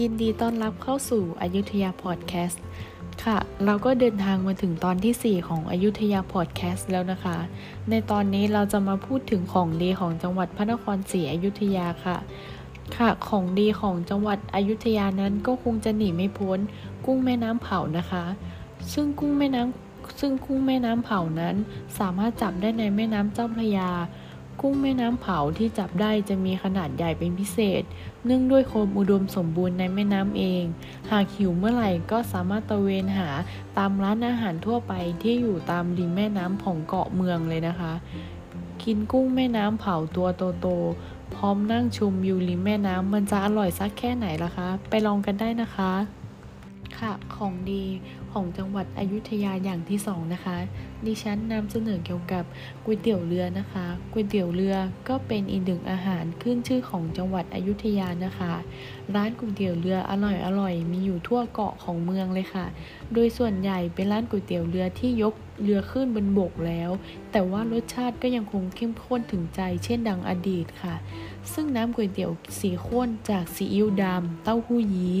ยินดีต้อนรับเข้าสู่อายุธยาพอดแคสต์ค่ะ เราก็เดินทางมาถึงตอนที่ 4 ของอายุธยาพอดแคสต์แล้วนะคะ ในตอนนี้เราจะมาพูดถึงของดีของจังหวัดพระนครศรีอยุธยาค่ะ ค่ะ ของดีของจังหวัดอยุธยานั้นก็คงจะหนีไม่พ้น กุ้งแม่น้ำเผานะคะ ซึ่งกุ้งแม่น้ำซึ่งกุ้งแม่น้ำเผานั้น สามารถจับได้ในแม่น้ำเจ้าพระยา กุ้งแม่น้ำเผาที่จับได้จะมีขนาดใหญ่เป็นพิเศษ เนื่องด้วยโคมอุดมสมบูรณ์ในแม่น้ำเอง หากหิวเมื่อไหร่ก็สามารถตะเวนหาตามร้านอาหารทั่วไปที่อยู่ตามริมแม่น้ำของเกาะเมืองเลยนะคะ กินกุ้งแม่น้ำเผาตัวโตๆพร้อมนั่งชมวิวริมแม่น้ำมันจะอร่อยสักแค่ไหนล่ะคะ ไปลองกันได้นะคะ ค่ะของดีของจังหวัดอยุธยาอย่างที่สองนะคะ ดิฉันนำเสนอเกี่ยวกับก๋วยเตี๋ยวเรือนะคะก๋วยเตี๋ยวเรือก็เป็นอีกหนึ่งอาหารขึ้นชื่อของจังหวัดอยุธยานะคะ ร้านก๋วยเตี๋ยวเรืออร่อยอร่อยมีอยู่ทั่วเกาะของเมืองเลยค่ะ โดยส่วนใหญ่เป็นร้านก๋วยเตี๋ยวเรือที่ยก เรือขึ้นบนบกแล้ว แต่ว่ารสชาติก็ยังคงเข้มข้นถึงใจ เช่นดังอดีตค่ะ ซึ่งน้ำก๋วยเตี๋ยวสีข้นจากซีอิ๊วดำเต้าหู้ยี้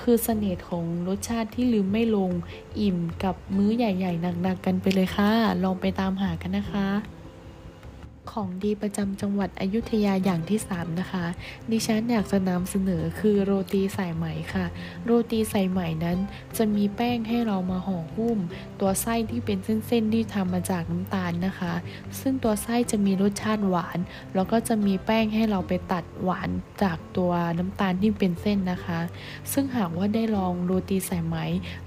คือเสน่ห์ของรสชาติที่ลืมไม่ลง อิ่มกับมื้อใหญ่ ๆ หนักๆกันไปเลยค่ะ ลองไปตามหากันนะคะ ของดีประจำจังหวัดอยุธยาอย่างที่ 3 นะคะ ดิฉันอยากจะนำเสนอคือโรตีสายไหมค่ะ โรตีสายไหมนั้นจะมีแป้งให้เรามาห่อหุ้ม ตัวไส้ที่เป็นเส้นๆที่ทำมาจากน้ำตาลนะคะ ซึ่งตัวไส้จะมีรสชาติหวาน แล้วก็จะมีแป้งให้เราไปตัดหวานจากตัวน้ำตาลที่เป็นเส้นนะคะ ซึ่งหากว่าได้ลองโรตีสายไหม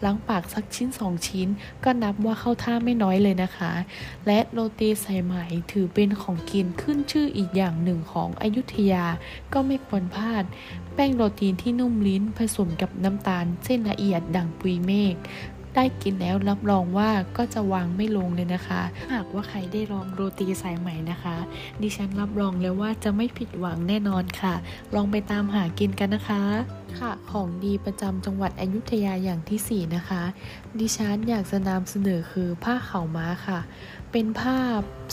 ล้างปากสักชิ้น 2 ชิ้น ก็นับว่าเข้าท่าไม่น้อยเลยนะคะ และโรตีสายไหมถือเป็นของกินขึ้นชื่ออีกอย่างหนึ่งของอยุธยาก็ไม่ควรพลาด แป้งโรตีที่นุ่มลิ้นผสมกับน้ำตาลเส้นละเอียดดังปุยเมฆ ได้กินแล้วรับรองว่าก็จะวางไม่ลงเลยนะคะ หากว่าใครได้ลองโรตีสายใหม่นะคะ ดิฉันรับรองเลยว่าจะไม่ผิดหวังแน่นอนค่ะ ลองไปตามหากินกันนะคะค่ะของดีประจำจังหวัดอยุธยาอย่างที่ 4 นะคะ ดิฉันอยากจะนำเสนอคือผ้าเข่าม้าค่ะ เป็นผ้า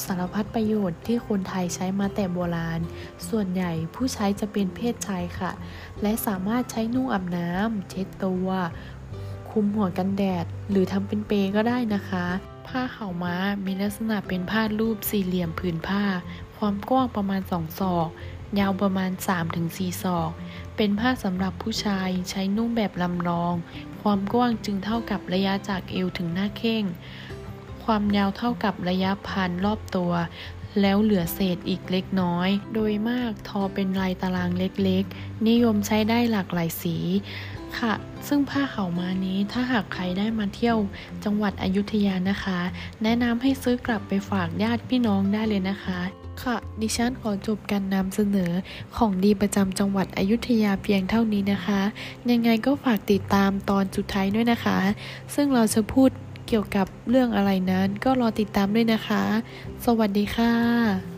สารพัดประโยชน์ที่คนไทยใช้มาแต่โบราณ ส่วนใหญ่ผู้ใช้จะเป็นเพศชายค่ะ และสามารถใช้นุ่งอาบน้ำเช็ดตัว คุมหัวกันแดด หรือทำเป็นเปก็ได้นะคะ ผ้าเข่าม้ามีลักษณะเป็นผ้ารูปสี่เหลี่ยมผืนผ้า ความกว้างประมาณ2ศอก ยาวประมาณ 3-4 ศอก เป็นผ้าสำหรับผู้ชายใช้นุ่งแบบลำลอง ความกว้างจึงเท่ากับระยะจากเอวถึงหน้าเข่งความยาวเท่ากับระยะพันรอบตัวแล้วเหลือเศษอีกเล็กน้อย โดยมากทอเป็นลายตารางเล็กๆ นิยมใช้ได้หลากหลายสี ค่ะ ซึ่งผ้าเขามานี้ถ้าหากใครได้มาเที่ยวจังหวัดอยุธยานะคะ แนะนำให้ซื้อกลับไปฝากญาติพี่น้องได้เลยนะคะ ค่ะ ดิฉันขอจบการนำเสนอของดีประจำจังหวัดอยุธยาเพียงเท่านี้นะคะ ยังไงก็ฝากติดตามตอนสุดท้ายด้วยนะคะ ซึ่งเราจะพูดเกี่ยวกับเรื่องอะไรนั้นก็รอติดตามด้วยนะคะ สวัสดีค่ะ